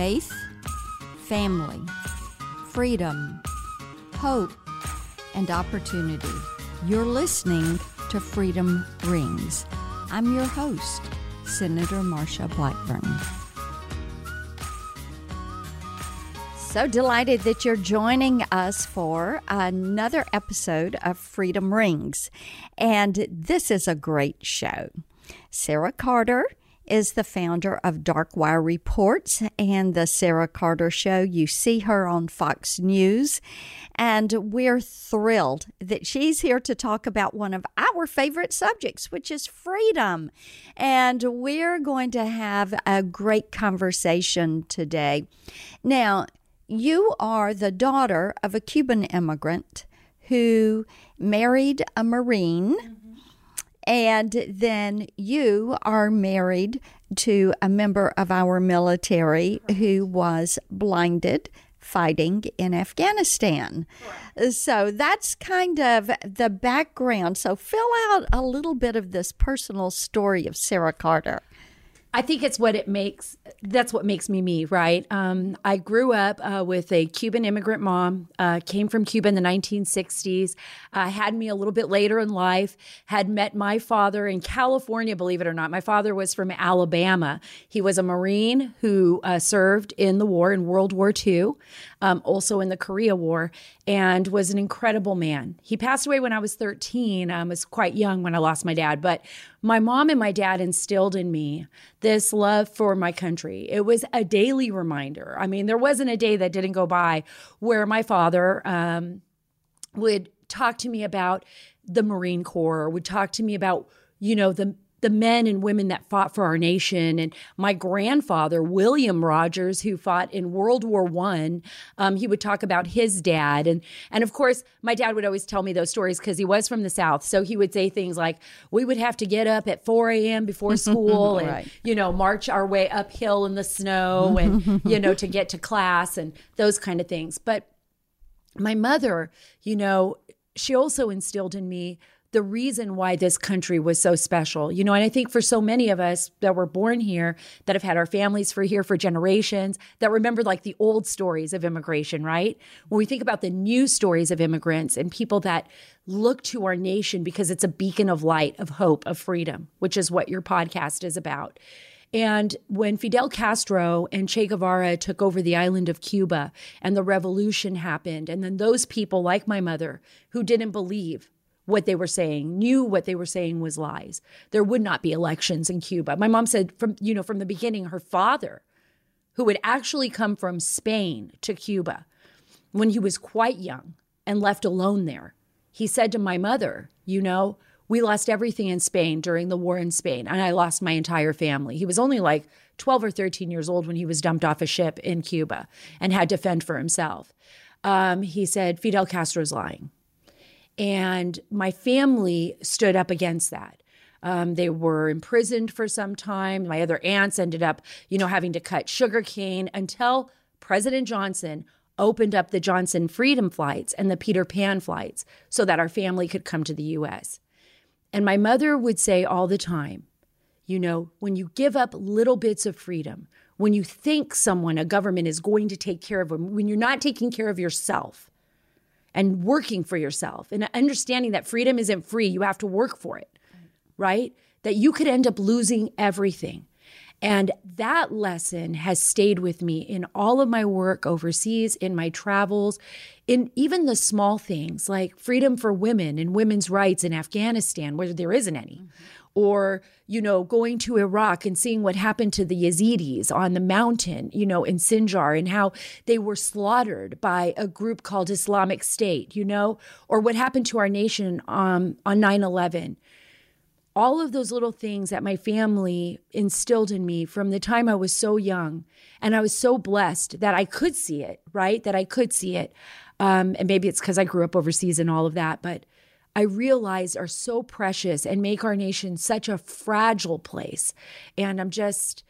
faith, family, freedom, hope, and opportunity. You're listening to Freedom Rings. I'm your host, Senator Marsha Blackburn. So delighted that you're joining us for another episode of Freedom Rings. And this is a great show. Sarah Carter is the founder of Darkwire Reports and the Sarah Carter Show. You see her on Fox News. And we're thrilled that she's here to talk about one of our favorite subjects, which is freedom. And we're going to have a great conversation today. Now, you are the daughter of a Cuban immigrant who married a Marine. And then you are married to a member of our military who was blinded fighting in Afghanistan. So that's kind of the background. So fill out a little bit of this personal story of Sarah Carter. I think it's what it makes. That's what makes me me, right? Um, I grew up uh, with a Cuban immigrant mom. Uh, came from Cuba in the 1960s. Uh, had me a little bit later in life. Had met my father in California. Believe it or not, my father was from Alabama. He was a Marine who uh, served in the war in World War II, um, also in the Korea War, and was an incredible man. He passed away when I was 13. I was quite young when I lost my dad, but my mom and my dad instilled in me this love for my country. It was a daily reminder. I mean, there wasn't a day that didn't go by where my father um, would talk to me about the Marine Corps, would talk to me about, you know, the the men and women that fought for our nation. And my grandfather william rogers who fought in world war one um, he would talk about his dad. And and of course my dad would always tell me those stories because he was from the south. So he would say things like we would have to get up at 4 a.m before school and right. you know march our way uphill in the snow and you know to get to class and those kind of things. But my mother you know she also instilled in me the reason why this country was so special. You know, and I think for so many of us that were born here, that have had our families for here for generations, that remember like the old stories of immigration, right? When we think about the new stories of immigrants and people that look to our nation because it's a beacon of light, of hope, of freedom, which is what your podcast is about. And when Fidel Castro and Che Guevara took over the island of Cuba and the revolution happened, and then those people, like my mother, who didn't believe what they were saying, knew what they were saying was lies. There would not be elections in Cuba. My mom said from, you know, from the beginning, her father, who had actually come from Spain to Cuba when he was quite young and left alone there, he said to my mother, you know, we lost everything in Spain during the war in Spain, and I lost my entire family. He was only like 12 or 13 years old when he was dumped off a ship in Cuba and had to fend for himself. Um, he said, Fidel Castro's lying. And my family stood up against that. Um, they were imprisoned for some time. My other aunts ended up, you know, having to cut sugar cane until President Johnson opened up the Johnson Freedom flights and the Peter Pan flights so that our family could come to the US. And my mother would say all the time, you know, when you give up little bits of freedom, when you think someone, a government is going to take care of them, when you're not taking care of yourself, and working for yourself and understanding that freedom isn't free. You have to work for it, right? That you could end up losing everything. And that lesson has stayed with me in all of my work overseas, in my travels, in even the small things like freedom for women and women's rights in Afghanistan, where there isn't any. Mm-hmm or you know going to Iraq and seeing what happened to the Yazidis on the mountain you know in Sinjar and how they were slaughtered by a group called Islamic State you know or what happened to our nation um, on 9/11 all of those little things that my family instilled in me from the time I was so young and I was so blessed that I could see it right? That I could see it. Um, and maybe it's because I grew up overseas and all of that but I realize are so precious and make our nation such a fragile place. And I'm just,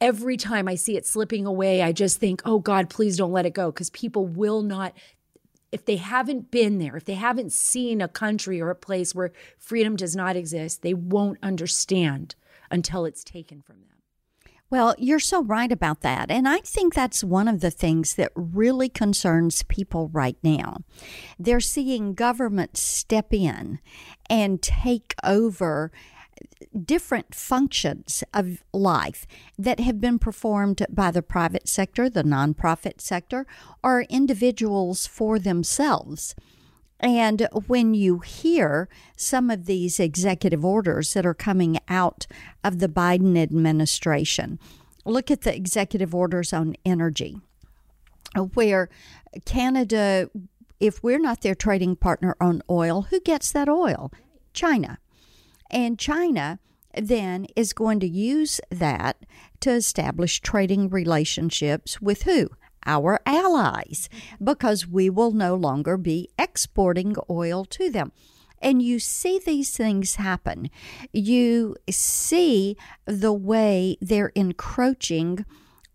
every time I see it slipping away, I just think, oh God, please don't let it go. Because people will not, if they haven't been there, if they haven't seen a country or a place where freedom does not exist, they won't understand until it's taken from them. Well, you're so right about that. And I think that's one of the things that really concerns people right now. They're seeing government step in and take over different functions of life that have been performed by the private sector, the nonprofit sector, or individuals for themselves. And when you hear some of these executive orders that are coming out of the Biden administration, look at the executive orders on energy, where Canada, if we're not their trading partner on oil, who gets that oil? China. And China then is going to use that to establish trading relationships with who? Our allies because we will no longer be exporting oil to them. And you see these things happen. You see the way they're encroaching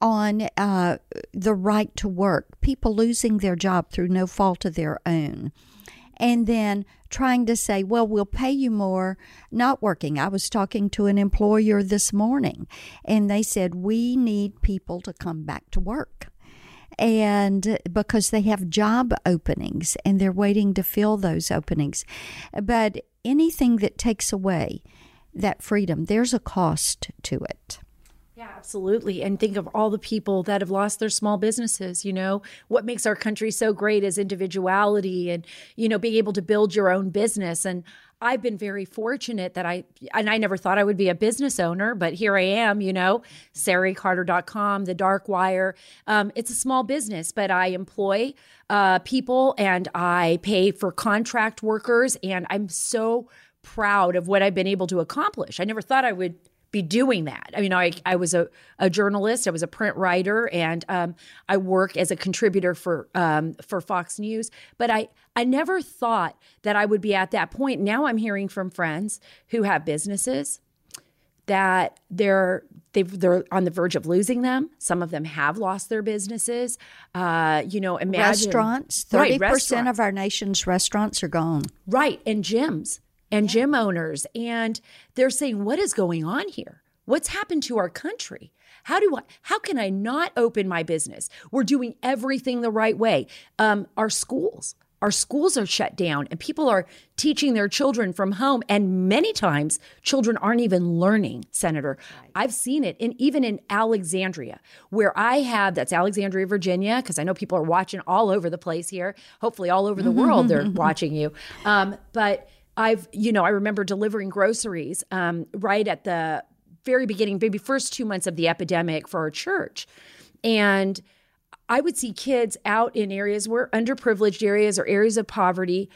on uh, the right to work, people losing their job through no fault of their own. And then trying to say, well, we'll pay you more not working. I was talking to an employer this morning, and they said, we need people to come back to work and because they have job openings and they're waiting to fill those openings. But anything that takes away that freedom, there's a cost to it. Yeah, absolutely. And think of all the people that have lost their small businesses. You know, what makes our country so great is individuality and, you know, being able to build your own business. And I've been very fortunate that I, and I never thought I would be a business owner, but here I am, you know, SaraCarter.com, The Dark Wire. Um, it's a small business, but I employ uh, people and I pay for contract workers. And I'm so proud of what I've been able to accomplish. I never thought I would be doing that. I mean, I, I was a, a journalist, I was a print writer, and um, I work as a contributor for um, for Fox News. But I I never thought that I would be at that point. Now I'm hearing from friends who have businesses that they're they they're on the verge of losing them. Some of them have lost their businesses. Uh, you know, imagine restaurants. Thirty right, percent of our nation's restaurants are gone. Right, and gyms and yeah. gym owners. And they're saying, what is going on here? What's happened to our country? How do I, how can I not open my business? We're doing everything the right way. Um, our schools, our schools are shut down and people are teaching their children from home. And many times children aren't even learning, Senator. Right. I've seen it in even in Alexandria, where I have that's Alexandria, Virginia, because I know people are watching all over the place here. Hopefully all over the world they're watching you. Um, but I've, you know, I remember delivering groceries um, right at the very beginning, maybe first two months of the epidemic for our church. And I would see kids out in areas where underprivileged areas or areas of poverty,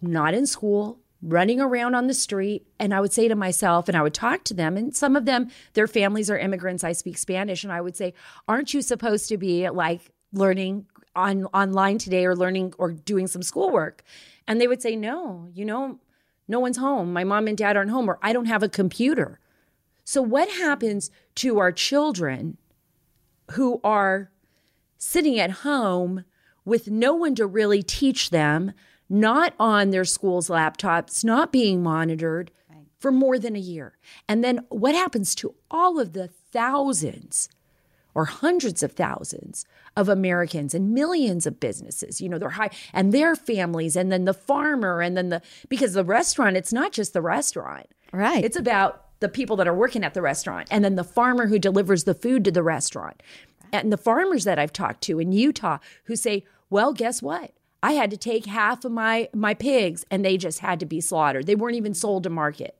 not in school, running around on the street. And I would say to myself, and I would talk to them, and some of them, their families are immigrants. I speak Spanish. And I would say, Aren't you supposed to be like learning on online today or learning or doing some schoolwork? And they would say, No, you know, no one's home. My mom and dad aren't home, or I don't have a computer. So, what happens to our children who are sitting at home with no one to really teach them, not on their school's laptops, not being monitored right. for more than a year? And then what happens to all of the thousands or hundreds of thousands of Americans and millions of businesses, you know, they're high and their families and then the farmer and then the because the restaurant, it's not just the restaurant. Right. It's about the people that are working at the restaurant and then the farmer who delivers the food to the restaurant. And the farmers that I've talked to in Utah who say, "Well, guess what? I had to take half of my my pigs and they just had to be slaughtered. They weren't even sold to market."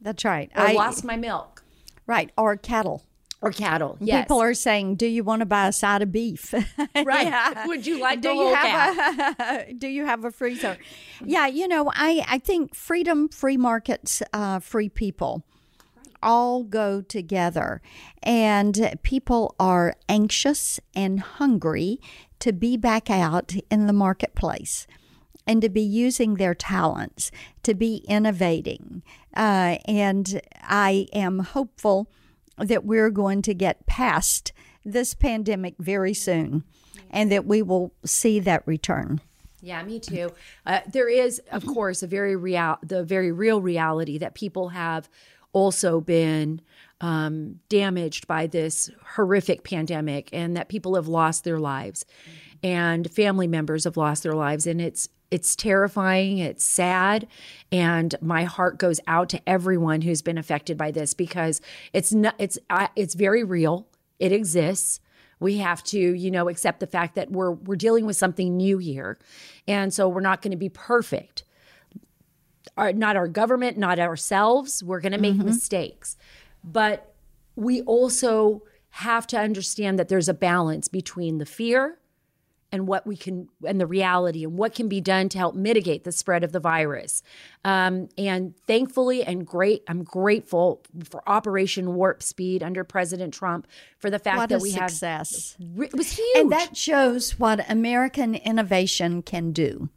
That's right. I lost my milk. Right, or cattle or cattle. Yes. People are saying, "Do you want to buy a side of beef?" right. Yeah. Would you like to do you have a, Do you have a freezer? yeah. You know, I I think freedom, free markets, uh, free people all go together, and people are anxious and hungry to be back out in the marketplace and to be using their talents to be innovating. Uh, and I am hopeful that we're going to get past this pandemic very soon and that we will see that return. Yeah, me too. Uh, there is, of course, a very real, the very real reality that people have also been um, damaged by this horrific pandemic and that people have lost their lives and family members have lost their lives and it's it's terrifying it's sad and my heart goes out to everyone who's been affected by this because it's not it's it's very real. It exists. We have to you know accept the fact that we're we're dealing with something new here and so we're not going to be perfect. Our, not our government not ourselves. We're going to make mm-hmm. mistakes. But we also have to understand that there's a balance between the fear and what we can and the reality and what can be done to help mitigate the spread of the virus. Um, and thankfully and great i'm grateful for operation warp speed under president trump for the fact what that we success. have it was huge. and that shows what american innovation can do.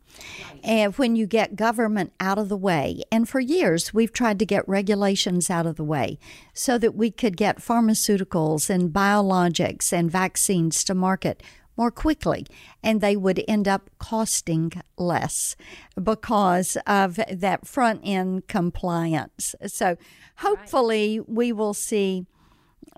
And when you get government out of the way, and for years we've tried to get regulations out of the way so that we could get pharmaceuticals and biologics and vaccines to market more quickly and they would end up costing less because of that front end compliance. So hopefully we will see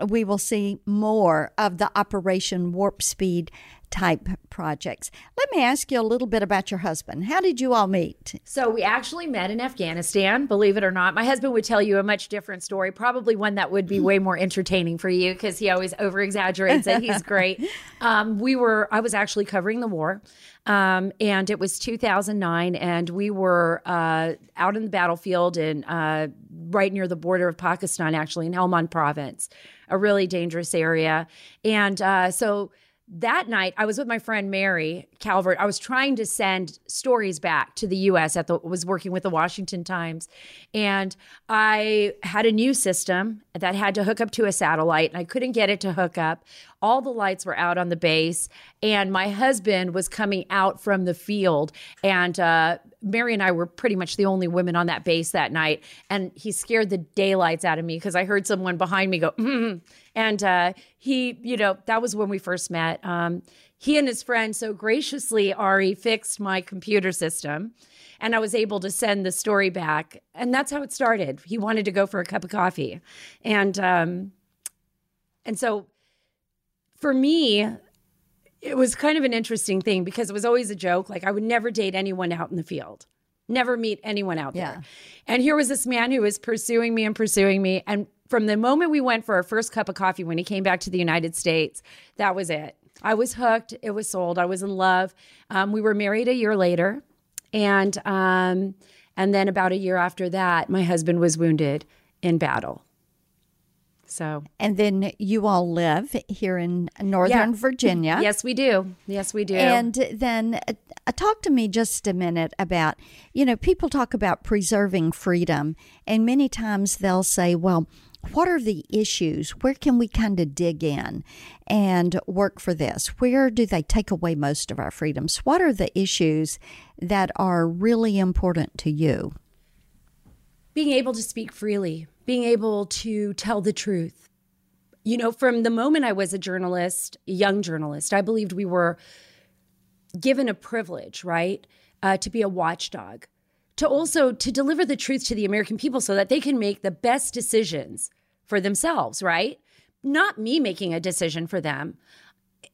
we will see more of the Operation Warp Speed type projects. Let me ask you a little bit about your husband. How did you all meet? So, we actually met in Afghanistan, believe it or not. My husband would tell you a much different story, probably one that would be way more entertaining for you because he always over exaggerates it. He's great. Um, we were, I was actually covering the war. Um, and it was 2009, and we were uh, out in the battlefield and uh, right near the border of Pakistan, actually in Helmand province, a really dangerous area. And uh, so that night i was with my friend mary calvert i was trying to send stories back to the us at the was working with the washington times and i had a new system that had to hook up to a satellite and i couldn't get it to hook up all the lights were out on the base and my husband was coming out from the field and uh, Mary and I were pretty much the only women on that base that night. And he scared the daylights out of me because I heard someone behind me go, mm-hmm. And uh, he, you know, that was when we first met. Um, he and his friend so graciously, Ari, fixed my computer system. And I was able to send the story back. And that's how it started. He wanted to go for a cup of coffee. And, um, and so for me, it was kind of an interesting thing because it was always a joke. Like I would never date anyone out in the field, never meet anyone out yeah. there. And here was this man who was pursuing me and pursuing me. And from the moment we went for our first cup of coffee when he came back to the United States, that was it. I was hooked. It was sold. I was in love. Um, we were married a year later, and um, and then about a year after that, my husband was wounded in battle. So, and then you all live here in Northern yeah. Virginia. Yes, we do. Yes, we do. And then uh, talk to me just a minute about, you know, people talk about preserving freedom, and many times they'll say, well, what are the issues? Where can we kind of dig in and work for this? Where do they take away most of our freedoms? What are the issues that are really important to you? Being able to speak freely, being able to tell the truth. You know, from the moment I was a journalist, a young journalist, I believed we were given a privilege, right, uh, to be a watchdog, to also to deliver the truth to the American people so that they can make the best decisions for themselves, right? Not me making a decision for them.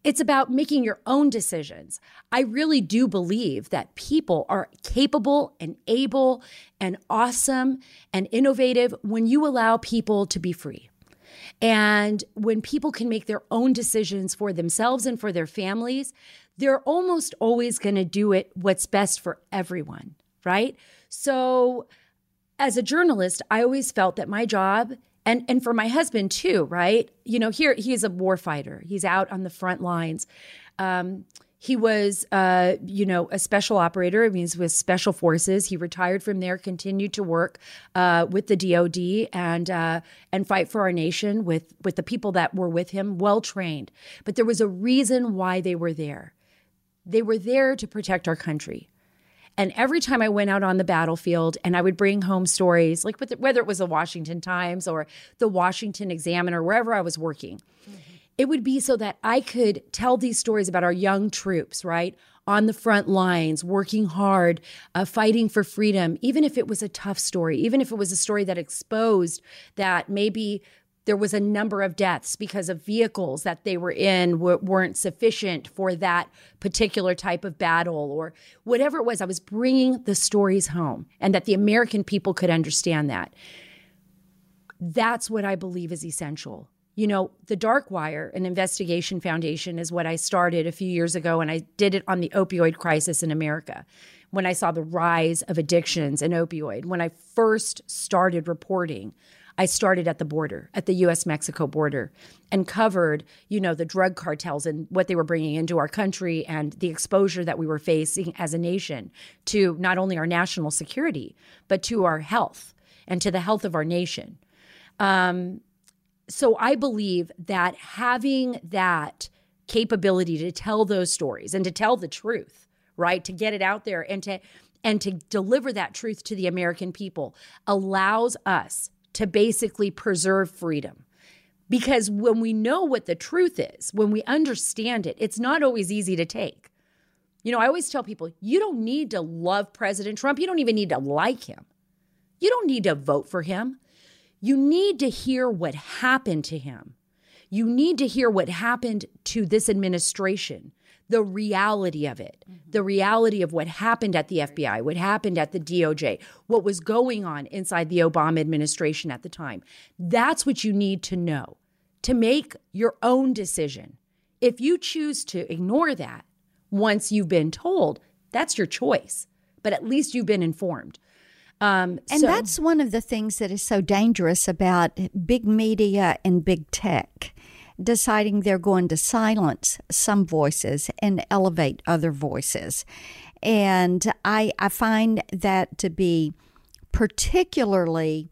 It's about making your own decisions. I really do believe that people are capable and able and awesome and innovative when you allow people to be free. And when people can make their own decisions for themselves and for their families, they're almost always going to do it what's best for everyone, right? So, as a journalist, I always felt that my job and and for my husband too, right? You know, here he's a war fighter. He's out on the front lines. Um, he was, uh, you know, a special operator. I mean, he's with special forces. He retired from there, continued to work uh, with the DoD and uh, and fight for our nation with with the people that were with him, well trained. But there was a reason why they were there. They were there to protect our country. And every time I went out on the battlefield and I would bring home stories, like whether it was the Washington Times or the Washington Examiner, wherever I was working, mm-hmm. it would be so that I could tell these stories about our young troops, right? on the front lines, working hard, uh, fighting for freedom, even if it was a tough story, even if it was a story that exposed that maybe there was a number of deaths because of vehicles that they were in w- weren't sufficient for that particular type of battle or whatever it was. I was bringing the stories home and that the American people could understand that. That's what I believe is essential. You know, the Dark Wire, an investigation foundation, is what I started a few years ago, and I did it on the opioid crisis in America. When I saw the rise of addictions and opioid, when I first started reporting I started at the border, at the US Mexico border, and covered, you know, the drug cartels and what they were bringing into our country and the exposure that we were facing as a nation to not only our national security, but to our health and to the health of our nation. Um, so I believe that having that capability to tell those stories and to tell the truth, right, to get it out there and to and to deliver that truth to the American people allows us to basically preserve freedom. Because when we know what the truth is, when we understand it, it's not always easy to take. You know, I always tell people you don't need to love President Trump. You don't even need to like him. You don't need to vote for him. You need to hear what happened to him. You need to hear what happened to this administration the reality of it, mm-hmm. the reality of what happened at the FBI, what happened at the DOJ, what was going on inside the Obama administration at the time. That's what you need to know to make your own decision. If you choose to ignore that once you've been told, that's your choice, but at least you've been informed. Um, and so, that's one of the things that is so dangerous about big media and big tech deciding they're going to silence some voices and elevate other voices. And I, I find that to be particularly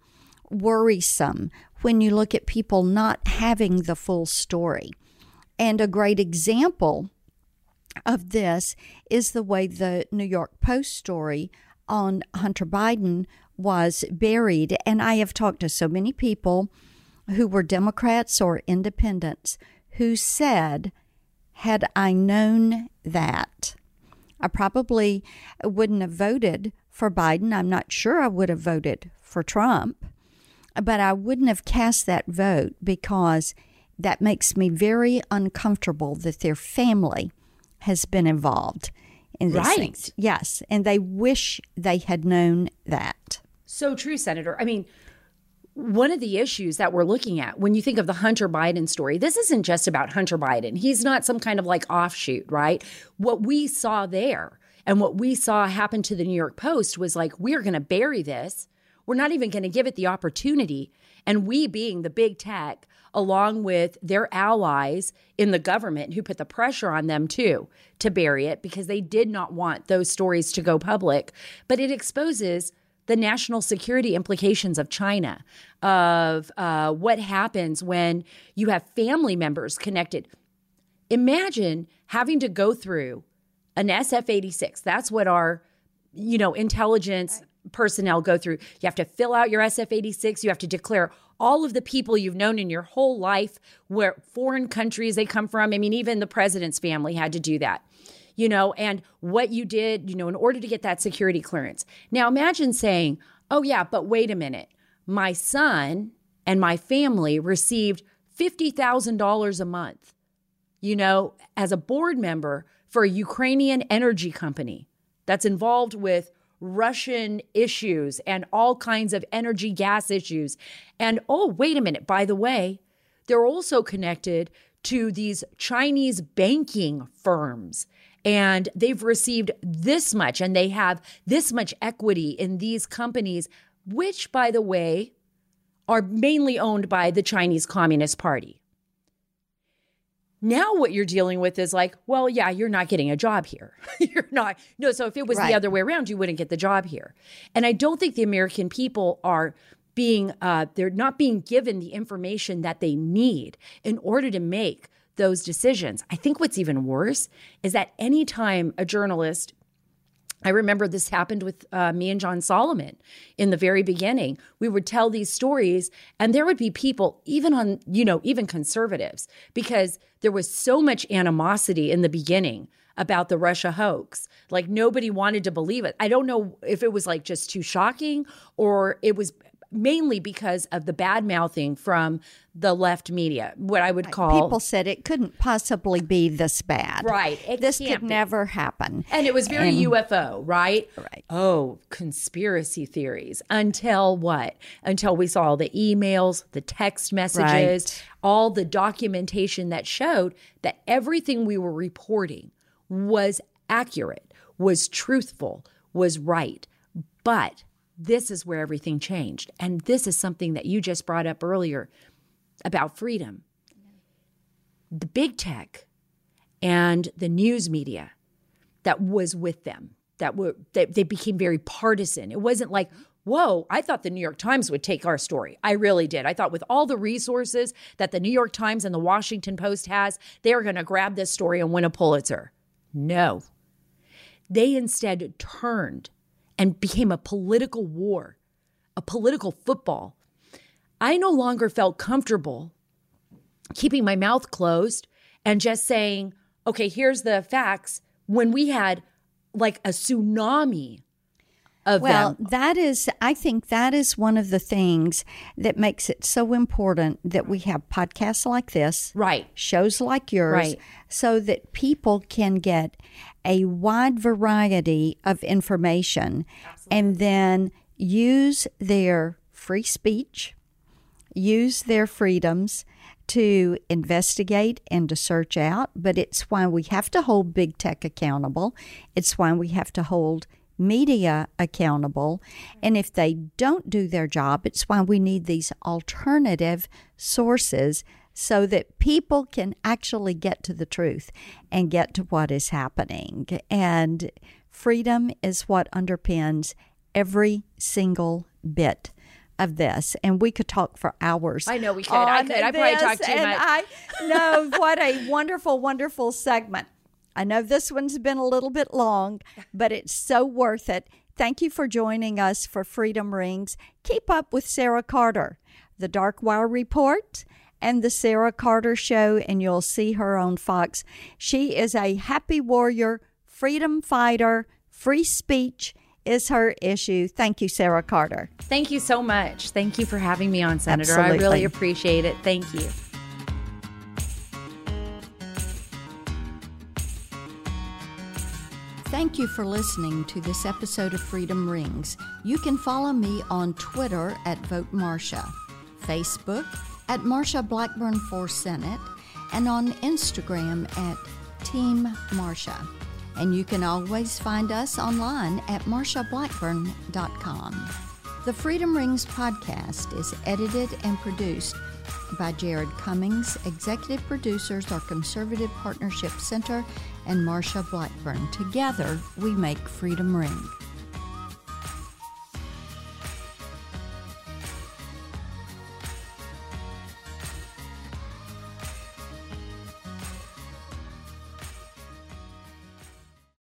worrisome when you look at people not having the full story. And a great example of this is the way the New York Post story on Hunter Biden was buried. And I have talked to so many people who were Democrats or independents who said, had I known that, I probably wouldn't have voted for Biden. I'm not sure I would have voted for Trump, but I wouldn't have cast that vote because that makes me very uncomfortable that their family has been involved in these right. things. Yes, and they wish they had known that. So true, Senator. I mean, one of the issues that we're looking at when you think of the Hunter Biden story, this isn't just about Hunter Biden. He's not some kind of like offshoot, right? What we saw there and what we saw happen to the New York Post was like, we're going to bury this. We're not even going to give it the opportunity. And we, being the big tech, along with their allies in the government who put the pressure on them too to bury it because they did not want those stories to go public. But it exposes the national security implications of China, of uh, what happens when you have family members connected. Imagine having to go through an SF 86. That's what our, you know, intelligence personnel go through. You have to fill out your SF 86. You have to declare all of the people you've known in your whole life, where foreign countries they come from. I mean, even the president's family had to do that you know, and what you did, you know, in order to get that security clearance. Now imagine saying, oh, yeah, but wait a minute. My son and my family received $50,000 a month, you know, as a board member for a Ukrainian energy company that's involved with Russian issues and all kinds of energy gas issues. And oh, wait a minute, by the way, they're also connected to these Chinese banking firms and they've received this much and they have this much equity in these companies, which, by the way, are mainly owned by the Chinese Communist Party. Now, what you're dealing with is like, well, yeah, you're not getting a job here. you're not. No, so if it was right. the other way around, you wouldn't get the job here. And I don't think the American people are being, uh, they're not being given the information that they need in order to make those decisions. I think what's even worse is that anytime a journalist I remember this happened with uh, me and John Solomon in the very beginning. We would tell these stories, and there would be people, even on, you know, even conservatives, because there was so much animosity in the beginning about the Russia hoax. Like nobody wanted to believe it. I don't know if it was like just too shocking or it was mainly because of the bad mouthing from the left media, what I would call. People said it couldn't possibly be this bad. Right. This could be. never happen. And it was very and, UFO, right? Right. Oh, conspiracy theories. Until what? Until we saw all the emails, the text messages, right. all the documentation that showed that everything we were reporting was accurate, was truthful, was right. But this is where everything changed. And this is something that you just brought up earlier about freedom. The big tech and the news media that was with them, that were that they became very partisan. It wasn't like, whoa, I thought the New York Times would take our story. I really did. I thought with all the resources that the New York Times and the Washington Post has, they are going to grab this story and win a Pulitzer. No. They instead turned and became a political war, a political football. I no longer felt comfortable keeping my mouth closed and just saying, okay, here's the facts when we had like a tsunami of well, them. that is, I think that is one of the things that makes it so important that we have podcasts like this, right? Shows like yours, right. so that people can get a wide variety of information Absolutely. and then use their free speech, use their freedoms to investigate and to search out. But it's why we have to hold big tech accountable. It's why we have to hold media accountable. And if they don't do their job, it's why we need these alternative sources so that people can actually get to the truth and get to what is happening. And freedom is what underpins every single bit of this, and we could talk for hours. I know we could. I could. I probably talk too and much. I know what a wonderful, wonderful segment. I know this one's been a little bit long, but it's so worth it. Thank you for joining us for Freedom Rings. Keep up with Sarah Carter, the Dark Wire Report, and the Sarah Carter Show, and you'll see her on Fox. She is a happy warrior, freedom fighter, free speech is her issue. Thank you, Sarah Carter. Thank you so much. Thank you for having me on, Senator. Absolutely. I really appreciate it. Thank you. Thank you for listening to this episode of Freedom Rings. You can follow me on Twitter at Vote Marsha, Facebook at Marsha Blackburn for Senate, and on Instagram at Team Marsha. And you can always find us online at marshablackburn.com. The Freedom Rings podcast is edited and produced by Jared Cummings. Executive producers are Conservative Partnership Center and Marsha Blackburn. Together, we make Freedom Ring.